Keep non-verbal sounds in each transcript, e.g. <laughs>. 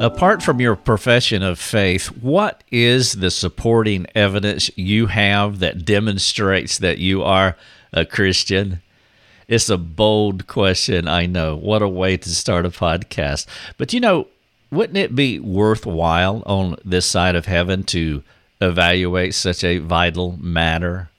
Apart from your profession of faith, what is the supporting evidence you have that demonstrates that you are a Christian? It's a bold question, I know. What a way to start a podcast. But you know, wouldn't it be worthwhile on this side of heaven to evaluate such a vital matter?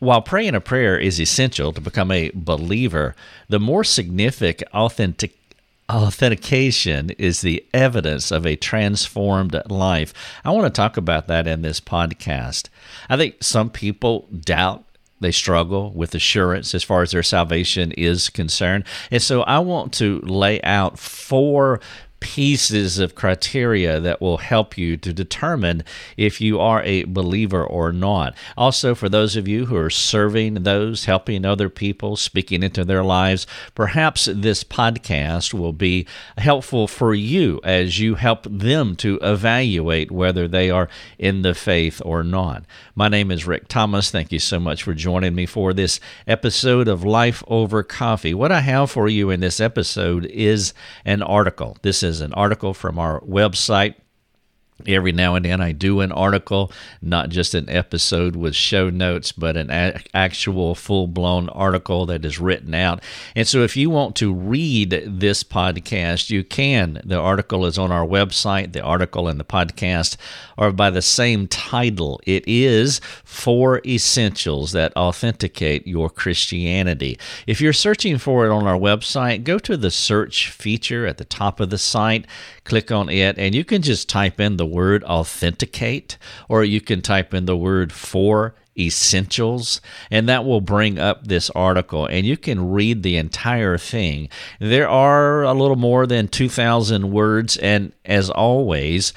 While praying a prayer is essential to become a believer, the more significant authentic authentication is the evidence of a transformed life. I want to talk about that in this podcast. I think some people doubt they struggle with assurance as far as their salvation is concerned. And so I want to lay out four pieces of criteria that will help you to determine if you are a believer or not. Also, for those of you who are serving those, helping other people, speaking into their lives, perhaps this podcast will be helpful for you as you help them to evaluate whether they are in the faith or not. My name is Rick Thomas. Thank you so much for joining me for this episode of Life Over Coffee. What I have for you in this episode is an article. This is is an article from our website Every now and then, I do an article, not just an episode with show notes, but an a- actual full blown article that is written out. And so, if you want to read this podcast, you can. The article is on our website. The article and the podcast are by the same title. It is Four Essentials That Authenticate Your Christianity. If you're searching for it on our website, go to the search feature at the top of the site, click on it, and you can just type in the word authenticate, or you can type in the word for essentials, and that will bring up this article, and you can read the entire thing. There are a little more than 2,000 words, and as always,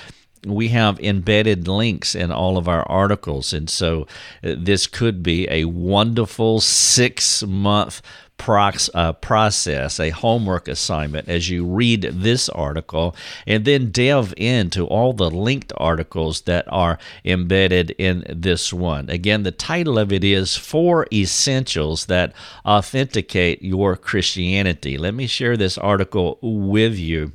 we have embedded links in all of our articles. And so uh, this could be a wonderful six month prox, uh, process, a homework assignment as you read this article, and then delve into all the linked articles that are embedded in this one. Again, the title of it is Four Essentials That Authenticate Your Christianity. Let me share this article with you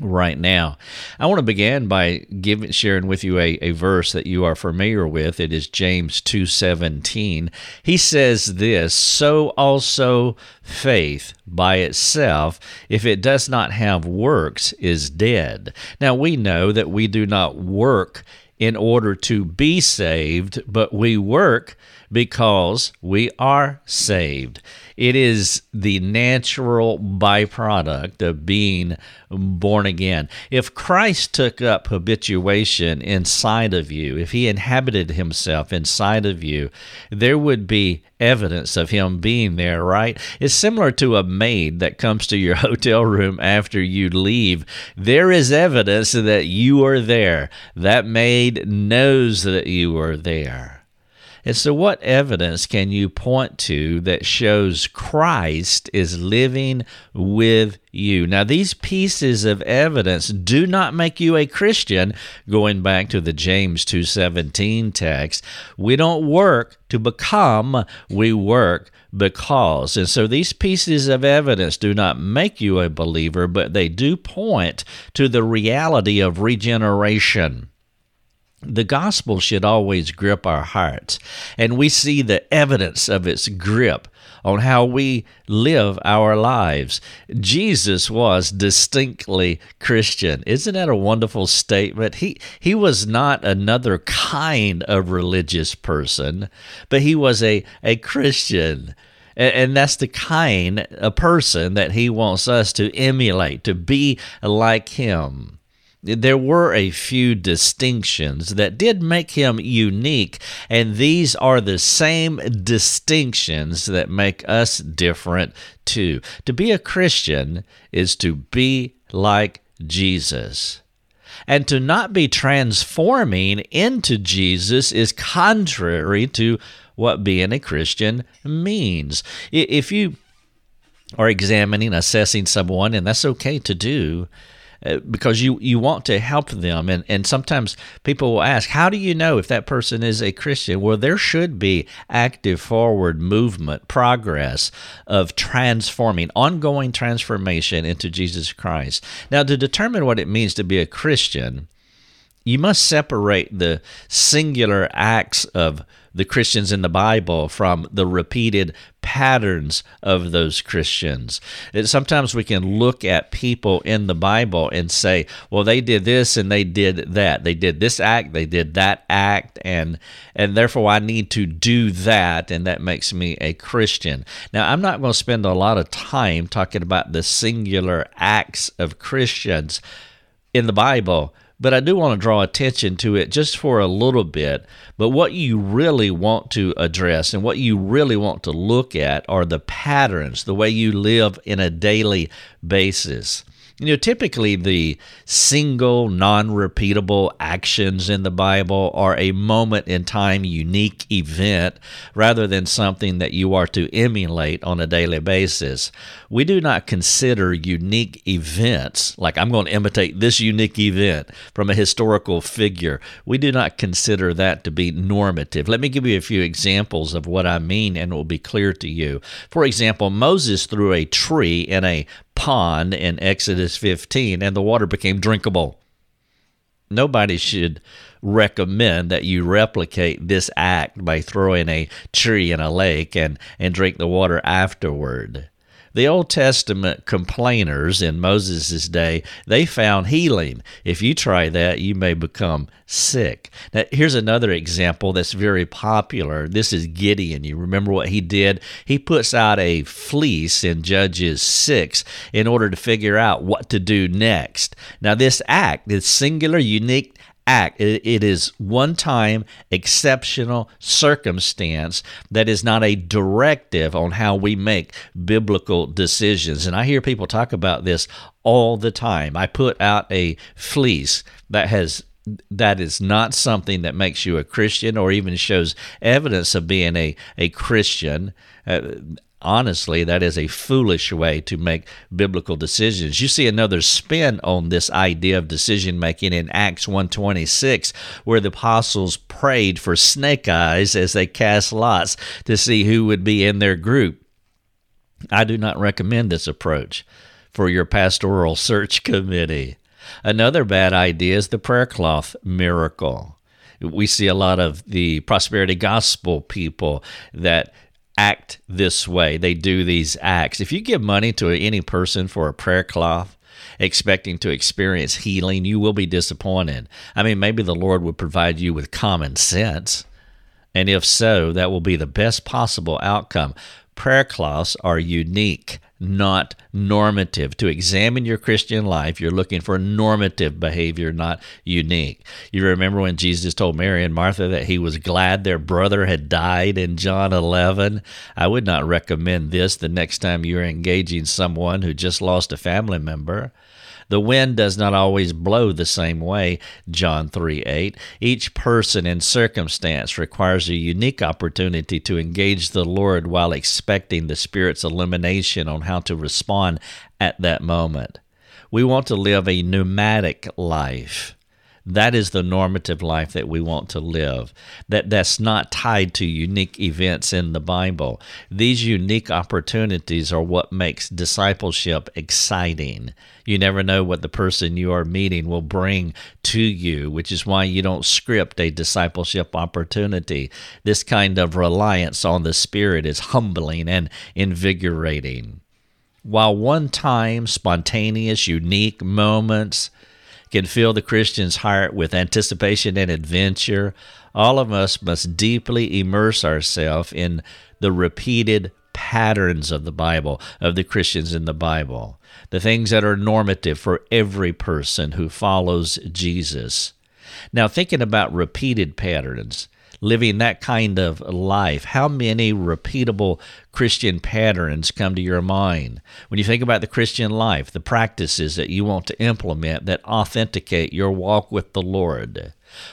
right now. I want to begin by giving sharing with you a, a verse that you are familiar with. It is James 2:17. He says this, so also faith by itself if it does not have works is dead. Now we know that we do not work in order to be saved, but we work because we are saved. It is the natural byproduct of being born again. If Christ took up habituation inside of you, if he inhabited himself inside of you, there would be evidence of him being there, right? It's similar to a maid that comes to your <laughs> hotel room after you leave. There is evidence that you are there. That maid knows that you are there. And so, what evidence can you point to that shows Christ is living with you? Now, these pieces of evidence do not make you a Christian. Going back to the James 2:17 text, we don't work to become, we work because. And so these pieces of evidence do not make you a believer, but they do point to the reality of regeneration the gospel should always grip our hearts, and we see the evidence of its grip on how we live our lives. Jesus was distinctly Christian. Isn't that a wonderful statement? He he was not another kind of religious person, but he was a, a Christian. And, that's the kind of person that he wants us to emulate, to be like him there were a few distinctions that did make him unique, and these are the same distinctions that make us different too. To be a Christian is to be like Jesus. And to not be transforming into Jesus is contrary to what being a Christian means. If you are examining, assessing someone, and that's okay to do, Uh, because you, you want to help them. And, and sometimes people will ask, How do you know if that person is a Christian? Well, there should be active forward movement, progress of transforming, ongoing transformation into Jesus Christ. Now, to determine what it means to be a Christian, you must separate the singular acts of the Christians in the Bible from the repeated patterns of those Christians. Sometimes we can look at people in the Bible and say, well, they did this and they did that. They did this act, they did that act, and and therefore I need to do that, and that makes me a Christian. Now, I'm not going to spend a lot of time talking about the singular acts of Christians in the Bible but I do want to draw attention to it just for a little bit. But what you really want to address and what you really want to look at are the patterns, the way you live in a daily basis. You know, typically the single, non repeatable actions in the Bible are a moment in time, unique event, rather than something that you are to emulate on a daily basis. We do not consider unique events, like I'm going to imitate this unique event from a historical figure. We do not consider that to be normative. Let me give you a few examples of what I mean, and it will be clear to you. For example, Moses threw a tree in a pond in Exodus 15 and the water became drinkable. Nobody should recommend that you replicate this act by throwing a tree in a lake and, and drink the water afterward. The Old Testament complainers in Moses' day, they found healing. If you try that, you may become sick. Now, here's another example that's very popular. This is Gideon. You remember what he did? He puts out a fleece in Judges 6 in order to figure out what to do next. Now, this act, this singular, unique act. It is one time exceptional circumstance that is not a directive on how we make biblical decisions. And I hear people talk about this all the time. I put out a fleece that has that is not something that makes you a Christian or even shows evidence of being a, a Christian. Uh, honestly, that is a foolish way to make biblical decisions. You see another spin on this idea of decision making in Acts 126 where the apostles prayed for snake eyes as they cast lots to see who would be in their group. I do not recommend this approach for your pastoral search committee. Another bad idea is the prayer cloth miracle. We see a lot of the prosperity gospel people that act this way. They do these acts. If you give money to any person for a prayer cloth, expecting to experience healing, you will be disappointed. I mean, maybe the Lord would provide you with common sense. And if so, that will be the best possible outcome. Prayer cloths are unique not normative. To examine your Christian life, you're looking for normative behavior, not unique. You remember when Jesus told Mary and Martha that he was glad their brother had died in John 11? I would not recommend this the next time you're engaging someone who just lost a family member. The wind does not always blow the same way, John 3 8. Each person and circumstance requires a unique opportunity to engage the Lord while expecting the Spirit's illumination on how to respond at that moment. We want to live a pneumatic life. That is the normative life that we want to live. That that's not tied to unique events in the Bible. These unique opportunities are what makes discipleship exciting. You never know what the person you are meeting will bring to you, which is why you don't script a discipleship opportunity. This kind of reliance on the Spirit is humbling and invigorating. While one time, spontaneous, unique moments can fill the Christian's heart with anticipation and adventure, all of us must deeply immerse ourselves in the repeated patterns of the Bible, of the Christians in the Bible, the things that are normative for every person who follows Jesus. Now, thinking about repeated patterns, living that kind of life, how many repeatable Christian patterns come to your mind? When you think about the Christian life, the practices that you want to implement that authenticate your walk with the Lord.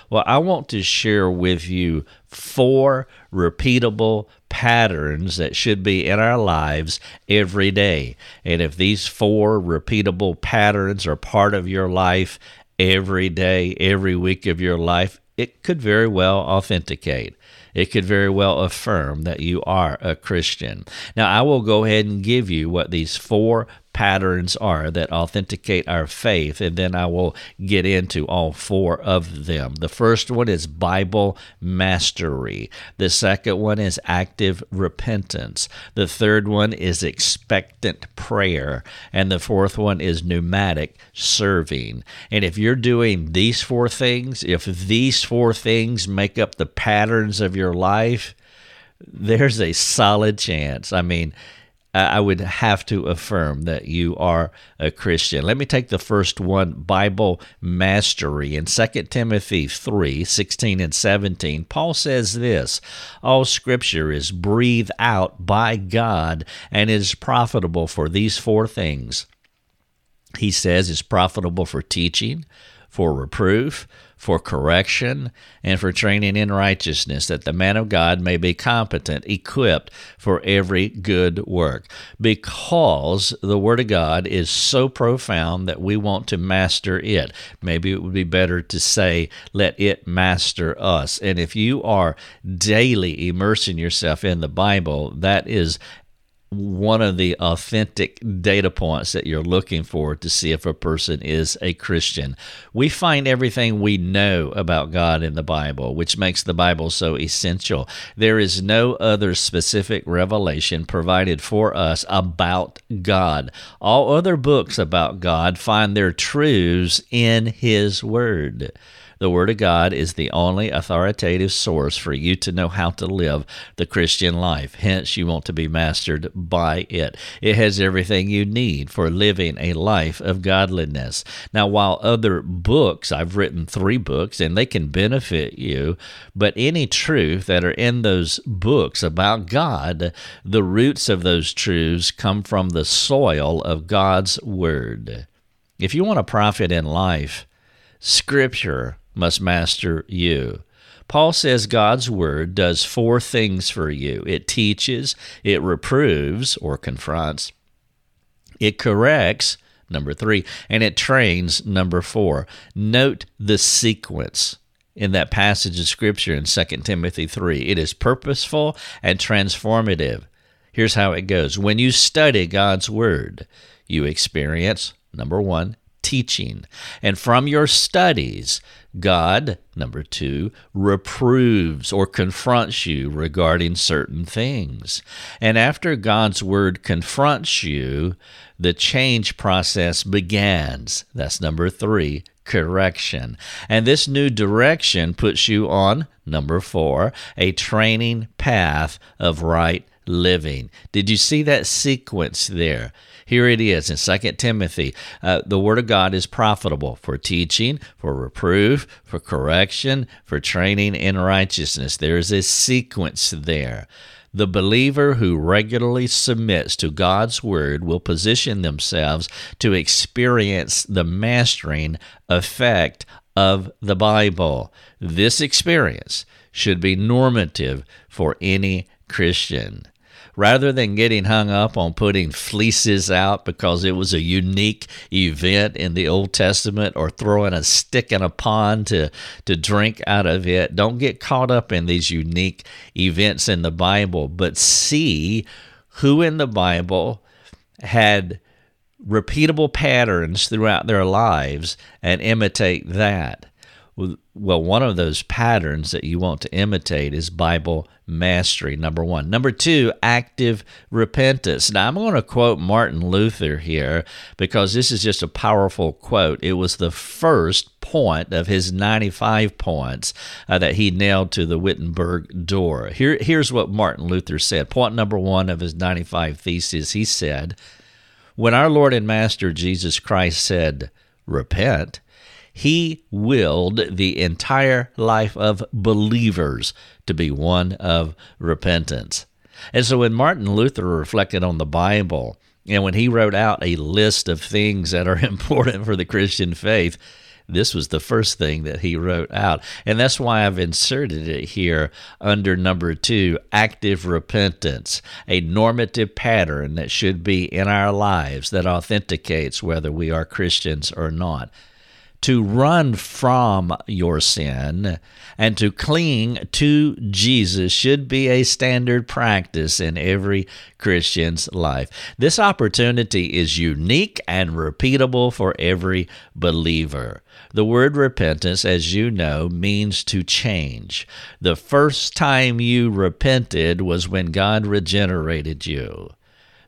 Well, I want to share with you four repeatable patterns that should be in our lives every day. And if these four repeatable patterns are part of your life every day, every week of your life, it could very well authenticate it could very well affirm that you are a Christian. Now, I will go ahead and give you what these four patterns are that authenticate our faith, and then I will get into all four of them. The first one is Bible mastery, the second one is active repentance, the third one is expectant prayer, and the fourth one is pneumatic serving. And if you're doing these four things, if these four things make up the patterns of your life, there's a solid chance. I mean, I would have to affirm that you are a Christian. Let me take the first one Bible mastery. In 2 Timothy 3 16 and 17, Paul says this All scripture is breathed out by God and is profitable for these four things. He says it's profitable for teaching, for reproof, for correction, and for training in righteousness, that the man of God may be competent, equipped for every good work. Because the Word of God is so profound that we want to master it. Maybe it would be better to say, let it master us. And if you are daily immersing yourself in the Bible, that is one of the authentic data points that you're looking for to see if a person is a Christian. We find everything we know about God in the Bible, which makes the Bible so essential. There is no other specific revelation provided for us about God. All other books about God find their truths in His Word. The Word of God is the only authoritative source for you to know how to live the Christian life. Hence, you want to be mastered by it. It has everything you need for living a life of godliness. Now, while other books, I've written three books and they can benefit you, but any truth that are in those books about God, the roots of those truths come from the soil of God's Word. If you want to profit in life, Scripture must master you. Paul says God's word does four things for you it teaches, it reproves or confronts, it corrects, number three, and it trains, number four. Note the sequence in that passage of Scripture in 2 Timothy 3. It is purposeful and transformative. Here's how it goes when you study God's word, you experience, number one, teaching. And from your studies, God, number two, reproves or confronts you regarding certain things. And after God's word confronts you, the change process begins. That's number three, correction. And this new direction puts you on, number four, a training path of right living. Did you see that sequence there? Here it is in 2 Timothy. Uh, the Word of God is profitable for teaching, for reproof, for correction, for training in righteousness. There is a sequence there. The believer who regularly submits to God's Word will position themselves to experience the mastering effect of the Bible. This experience should be normative for any Christian rather than getting hung up on putting fleeces out because it was a unique event in the Old Testament or throwing a stick in a pond to, to drink out of it, don't get caught up in these unique events in the Bible, but see who in the Bible had repeatable patterns throughout their lives and imitate that. Well, one of those patterns that you want to imitate is Bible mastery, number one. Number two, active repentance. Now, I'm going to quote Martin Luther here because this is just a powerful quote. It was the first point of his 95 points uh, that he nailed to the Wittenberg door. Here, here's what Martin Luther said. Point number one of his 95 theses he said, When our Lord and Master Jesus Christ said, Repent, he willed the entire life of believers to be one of repentance. And so when Martin Luther reflected on the Bible, and when he wrote out a list of things that are <laughs> important for the Christian faith, this was the first thing that he wrote out. And that's why I've inserted it here under number two active repentance, a normative pattern that should be in our lives that authenticates whether we are Christians or not to run from your sin and to cling to Jesus should be a standard practice in every Christian's life. This opportunity is unique and repeatable for every believer. The word repentance, as you know, means to change. The first time you repented was when God regenerated you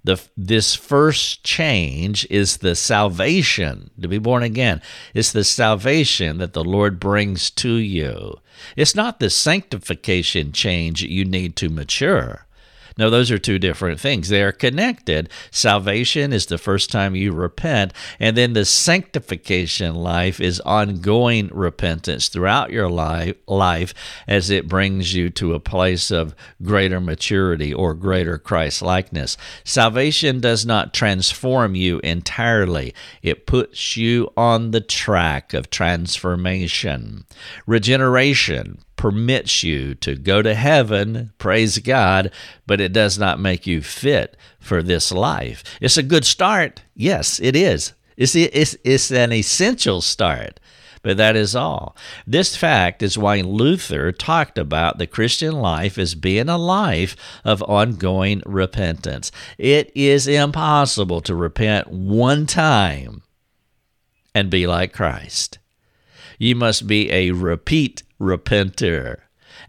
the this first change is the salvation to be born again it's the salvation that the lord brings to you. It's not the sanctification change you need to mature no, those are two different things. They are connected. Salvation is the first time you repent, and then the sanctification life is ongoing repentance throughout your life, life as it brings you to a place of greater maturity or greater Christ likeness. Salvation does not transform you entirely, it puts you on the track of transformation. Regeneration permits you to go to heaven, praise God, but it does not make you fit for this life. It's a good start. Yes, it is. It's, it's, it's an essential start, but that is all. This fact is why Luther talked about the Christian life as being a life of ongoing repentance. It is impossible to repent one time and be like Christ. You must be a repeat repenter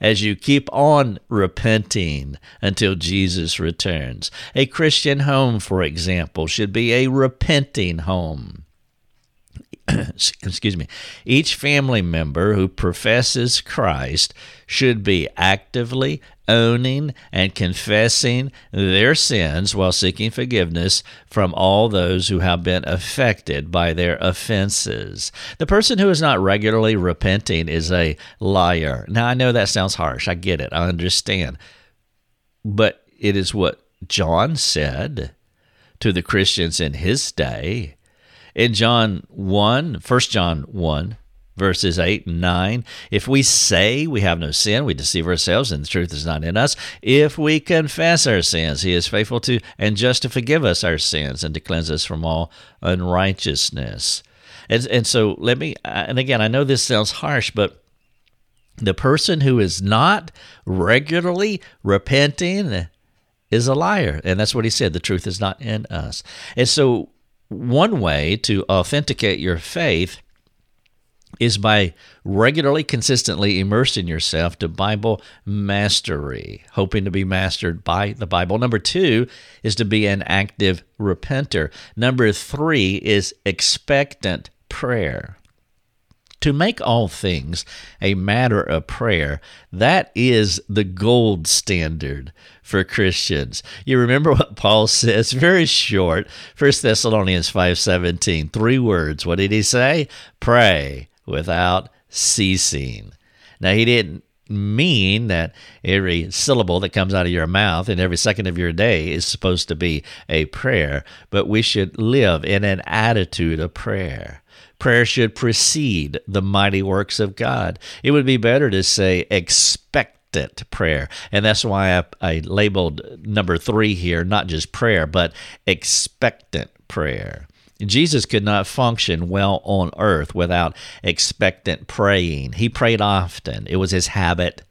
as you keep on repenting until Jesus returns. A Christian home, for example, should be a repenting home. <clears throat> excuse me, each family member who professes Christ should be actively owning and confessing their sins while seeking forgiveness from all those who have been affected by their offenses. The person who is not regularly repenting is a liar. Now, I know that sounds harsh. I get it. I understand. But it is what John said to the Christians in his day in John 1, 1 John 1, verses 8 and 9. If we say we have no sin, we deceive ourselves and the truth is not in us. If we confess our sins, he is faithful to and just to forgive us our sins and to cleanse us from all unrighteousness. And, and so let me, uh, and again, I know this sounds harsh, but the person who is not regularly repenting is a liar. And that's what he said. The truth is not in us. And so one way to authenticate your faith is by regularly, consistently immersing yourself to Bible mastery, hoping to be mastered by the Bible. Number two is to be an active repenter. Number three is expectant prayer to make all things a matter of prayer, that is the gold standard for Christians. You remember what Paul says, <laughs> very short, 1 Thessalonians 5:17, three words. What did he say? Pray without ceasing. Now he didn't mean that every syllable that comes out of your mouth and every second of your day is supposed to be a prayer, but we should live in an attitude of prayer. Prayer should precede the mighty works of God. It would be better to say expectant prayer. And that's why I, I labeled number three here, not just prayer, but expectant prayer. Jesus could not function well on earth without expectant praying. He prayed often, it was his habit.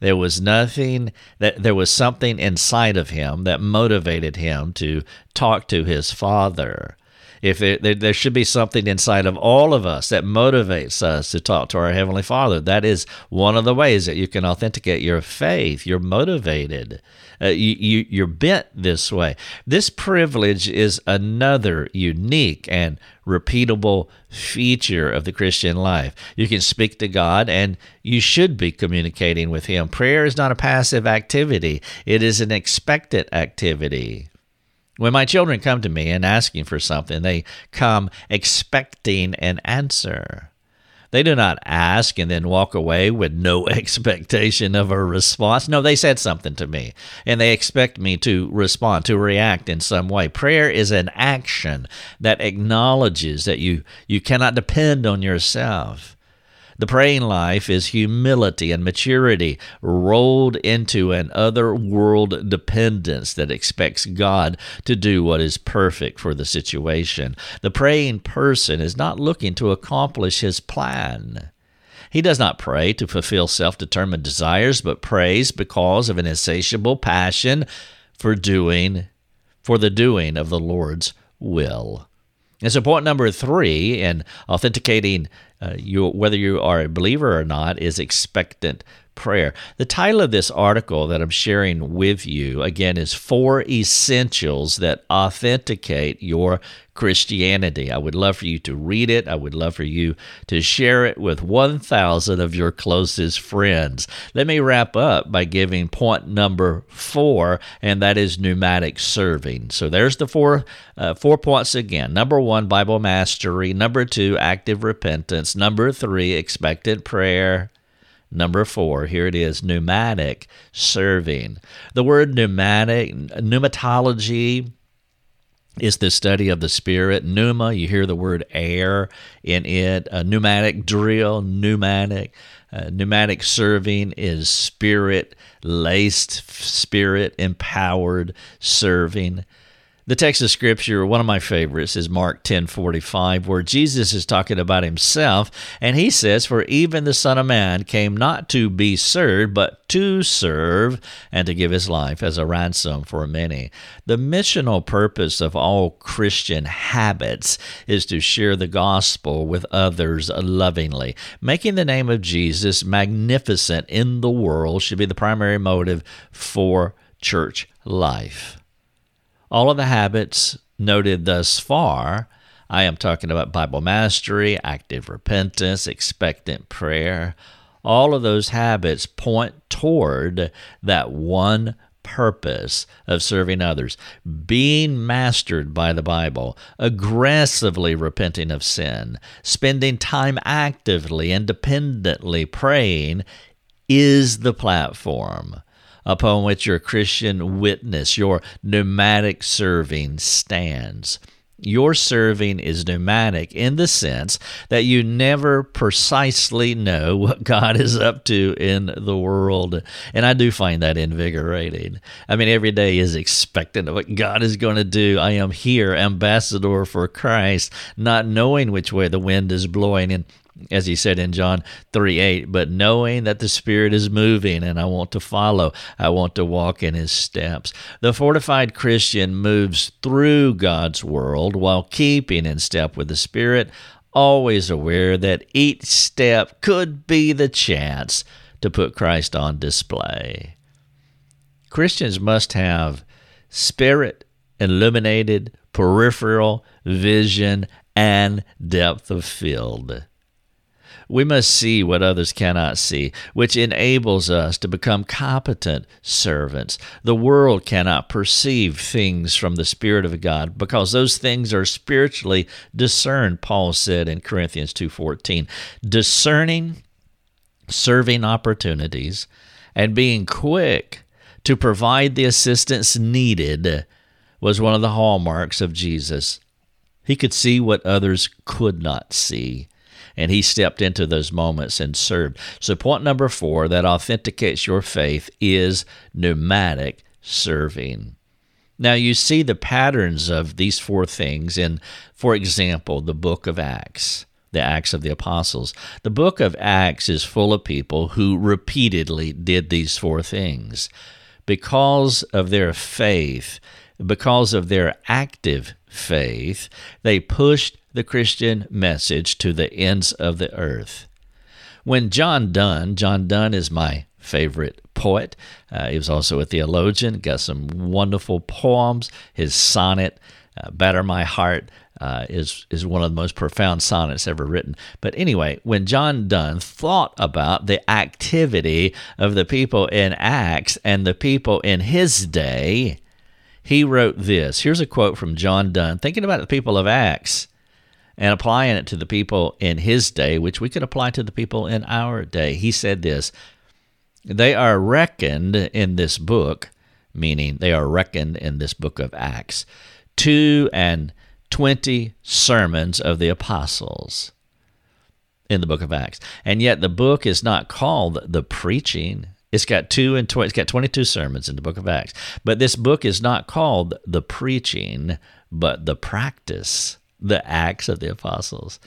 There was nothing that there was something inside of him that motivated him to talk to his father if there, there, there, should be something inside of all of us that motivates us to talk to our heavenly father. That is one of the ways that you can authenticate your faith. You're motivated. Uh, you, you, you're bent this way. This privilege is another unique and repeatable feature of the christian life. You can speak to god and you should be communicating with him. Prayer is not a passive activity. It is an expectant activity when my children come to me and asking for something, they come expecting an answer. They do not ask and then walk away with no <laughs> expectation of a response. No, they said something to me and they expect me to respond, to react in some way. Prayer is an action that acknowledges that you, you cannot depend on yourself. The praying life is humility and maturity rolled into an other world dependence that expects God to do what is perfect for the situation. The praying person is not looking to accomplish his plan. He does not pray to fulfill self determined desires, but prays because of an insatiable passion for doing, for the doing of the Lord's will. And so, point number three in authenticating uh, you, whether you are a believer or not, is expectant prayer. The title of this article that I'm sharing with you, again, is Four Essentials That Authenticate Your Christianity. I would love for you to read it. I would love for you to share it with 1,000 of your closest friends. Let me wrap up by giving point number four, and that is pneumatic serving. So there's the four, uh, four points again. Number one, Bible mastery. Number two, active repentance. Number three, expectant prayer. Number four, here it is pneumatic serving. The word pneumatic, pneumatology, is the study of the spirit. Pneuma, you hear the word air in it. A pneumatic drill, pneumatic. Uh, pneumatic serving is spirit laced, spirit empowered serving. The text of scripture, one of my favorites, is Mark 10:45, where Jesus is talking about himself, and he says, "For even the Son of Man came not to be served, but to serve and to give his life as a ransom for many." The missional purpose of all Christian habits is to share the gospel with others lovingly. Making the name of Jesus magnificent in the world should be the primary motive for church life all of the habits noted thus far. I am talking about Bible mastery, active repentance, expectant prayer. All of those habits point toward that one purpose of serving others, being mastered by the Bible, aggressively repenting of sin, spending time actively, independently praying is the platform upon which your Christian witness, your pneumatic serving stands. Your serving is pneumatic in the sense that you never precisely know what God is up to in the world. And I do find that invigorating. I mean, every day is expectant of what God is going to do. I am here, ambassador for Christ, not knowing which way the wind is blowing. And as he said in John 3 8, but knowing that the Spirit is moving and I want to follow, I want to walk in his steps. The fortified Christian moves through God's world while keeping in step with the Spirit, always aware that each step could be the chance to put Christ on display. Christians must have spirit illuminated peripheral vision and depth of field. We must see what others cannot see, which enables us to become competent servants. The world cannot perceive things from the Spirit of God because those things are spiritually discerned, Paul said in Corinthians 2:14. Discerning serving opportunities and being quick to provide the assistance needed was one of the hallmarks of Jesus. He could see what others could not see and he stepped into those moments and served. So, point number four that authenticates your faith is pneumatic serving. Now, you see the patterns of these four things in, for example, the book of Acts, the Acts of the Apostles. The book of Acts is full of people who repeatedly did these four things. Because of their faith, because of their active faith, they pushed the Christian message to the ends of the earth. When John Donne, John Donne is my favorite poet. Uh, he was also a theologian, got some wonderful poems. His sonnet, uh, Batter My Heart, uh, is, is one of the most profound sonnets ever written. But anyway, when John Donne thought about the activity of the people in Acts and the people in his day, he wrote this. Here's a quote from John Donne, thinking about the people of Acts and applying it to the people in his day, which we could apply to the people in our day. He said this They are reckoned in this book, meaning they are reckoned in this book of Acts, two and twenty sermons of the apostles in the book of Acts. And yet the book is not called the preaching. It's got two and tw- it's got 22 sermons in the book of Acts. But this book is not called the preaching, but the practice, the acts of the apostles.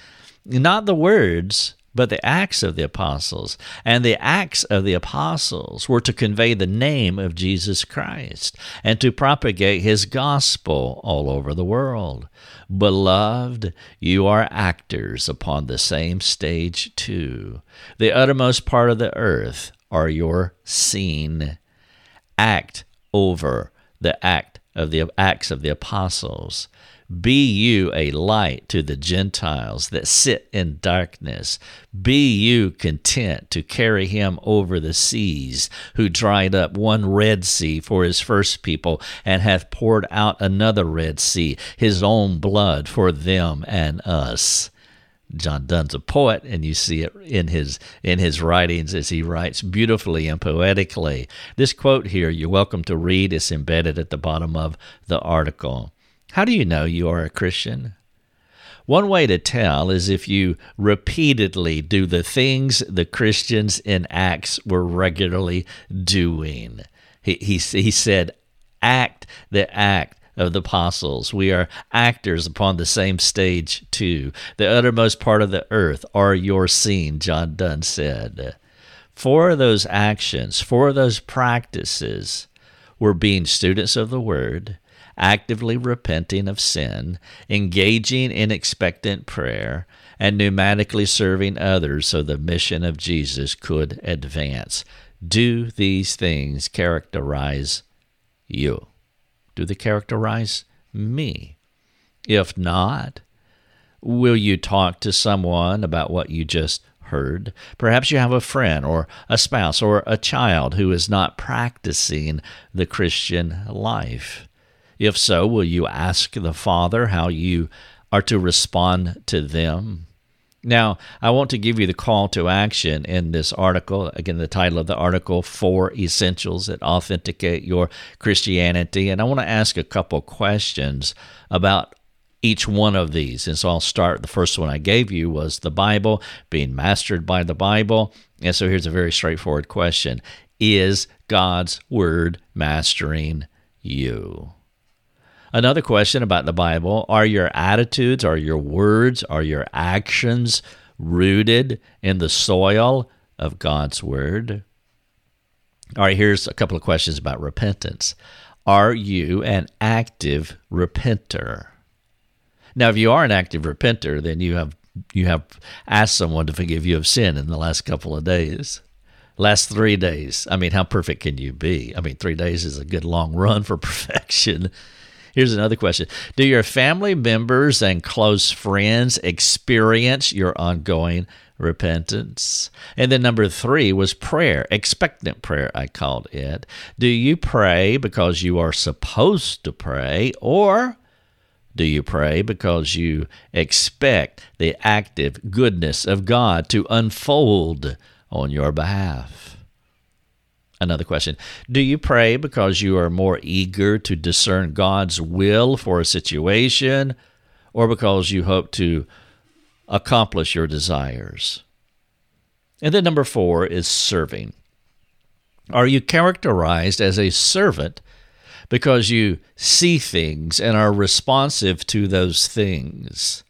Not the words, but the acts of the apostles. And the acts of the apostles were to convey the name of Jesus Christ and to propagate his gospel all over the world. Beloved, you are actors upon the same stage too. The uttermost part of the earth are your scene. Act over the act of the acts of the apostles. Be you a light to the Gentiles that sit in darkness. Be you content to carry him over the seas, who dried up one Red Sea for his first people, and hath poured out another Red Sea, his own blood for them and us. John Donne's a poet, and you see it in his in his writings as he writes beautifully and poetically. This quote here, you're welcome to read, is embedded at the bottom of the article. How do you know you are a Christian? One way to tell is if you repeatedly do the things the Christians in Acts were regularly doing. He, he, he said, act the act of the apostles. We are actors upon the same stage, too. The uttermost part of the earth are your scene, John Donne said. For those actions, for those practices, were being students of the Word, actively repenting of sin, engaging in expectant prayer, and pneumatically serving others so the mission of Jesus could advance. Do these things characterize you? Do they characterize me? If not, will you talk to someone about what you just heard? Perhaps you have a friend or a spouse or a child who is not practicing the Christian life. If so, will you ask the Father how you are to respond to them? Now, I want to give you the call to action in this article. Again, the title of the article, Four Essentials That Authenticate Your Christianity. And I want to ask a couple questions about each one of these. And so I'll start. The first one I gave you was the Bible, being mastered by the Bible. And so here's a very straightforward question Is God's Word mastering you? Another question about the Bible are your attitudes, are your words, are your actions rooted in the soil of God's Word? All right, here's a couple of questions about repentance. Are you an active repenter? Now, if you are an active repenter, then you have you have asked someone to forgive you of sin in the last couple of days. Last three days. I mean, how perfect can you be? I mean, three days is a good long run for <laughs> perfection. Here's another question Do your family members and close friends experience your ongoing repentance? And then number three was prayer, expectant prayer, I called it. Do you pray because you are supposed to pray, or do you pray because you expect the active goodness of God to unfold on your behalf? Another question Do you pray because you are more eager to discern God's will for a situation or because you hope to accomplish your desires? And then number four is serving. Are you characterized as a servant because you see things and are responsive to those things?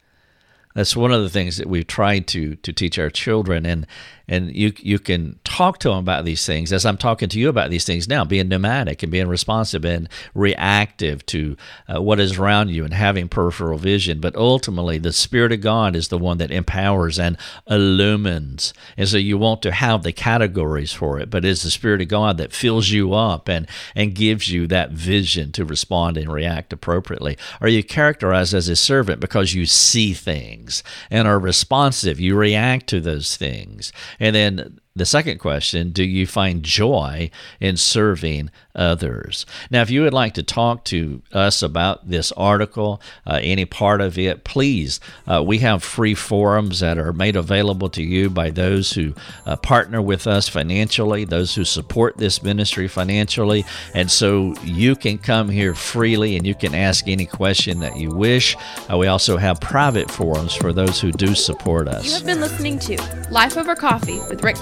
That's one of the things that we've tried to to teach our children, and and you you can talk to them about these things as I'm talking to you about these things now, being pneumatic and being responsive and reactive to uh, what is around you and having peripheral vision. But ultimately, the Spirit of God is the one that empowers and illumines, and so you want to have the categories for it. But it's the Spirit of God that fills you up and and gives you that vision to respond and react appropriately. Are you characterized as a servant because you see things and are responsive? You react to those things and then the second question do you find joy in serving others? Now if you would like to talk to us about this article uh, any part of it please uh, we have free forums that are made available to you by those who uh, partner with us financially those who support this ministry financially. And so you can come here freely and you can ask any question that you wish. Uh, we also have private forums for those who do support us. You have been listening to life over coffee with rick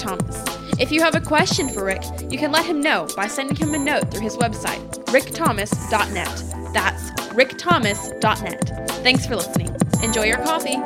if you have a question for Rick, you can let him know by sending him a note through his website, rickthomas.net. That's rickthomas.net. Thanks for listening. Enjoy your coffee.